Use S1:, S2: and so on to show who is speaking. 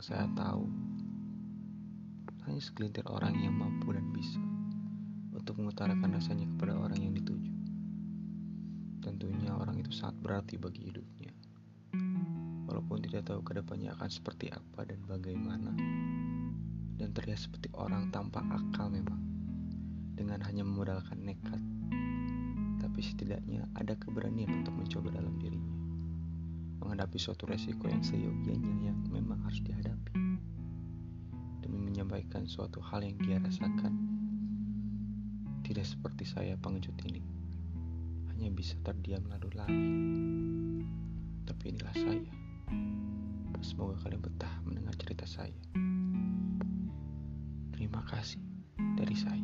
S1: saya tahu hanya segelintir orang yang mampu dan bisa untuk mengutarakan rasanya kepada orang yang dituju. Tentunya orang itu sangat berarti bagi hidupnya. Walaupun tidak tahu ke depannya akan seperti apa dan bagaimana. Dan terlihat seperti orang tanpa akal memang. Dengan hanya memodalkan nekat. Tapi setidaknya ada keberanian untuk mencoba dalam dirinya. Menghadapi suatu resiko yang seyogianya yang menyampaikan suatu hal yang dia rasakan. Tidak seperti saya pengecut ini hanya bisa terdiam lalu lari. Tapi inilah saya. Semoga kalian betah mendengar cerita saya. Terima kasih dari saya.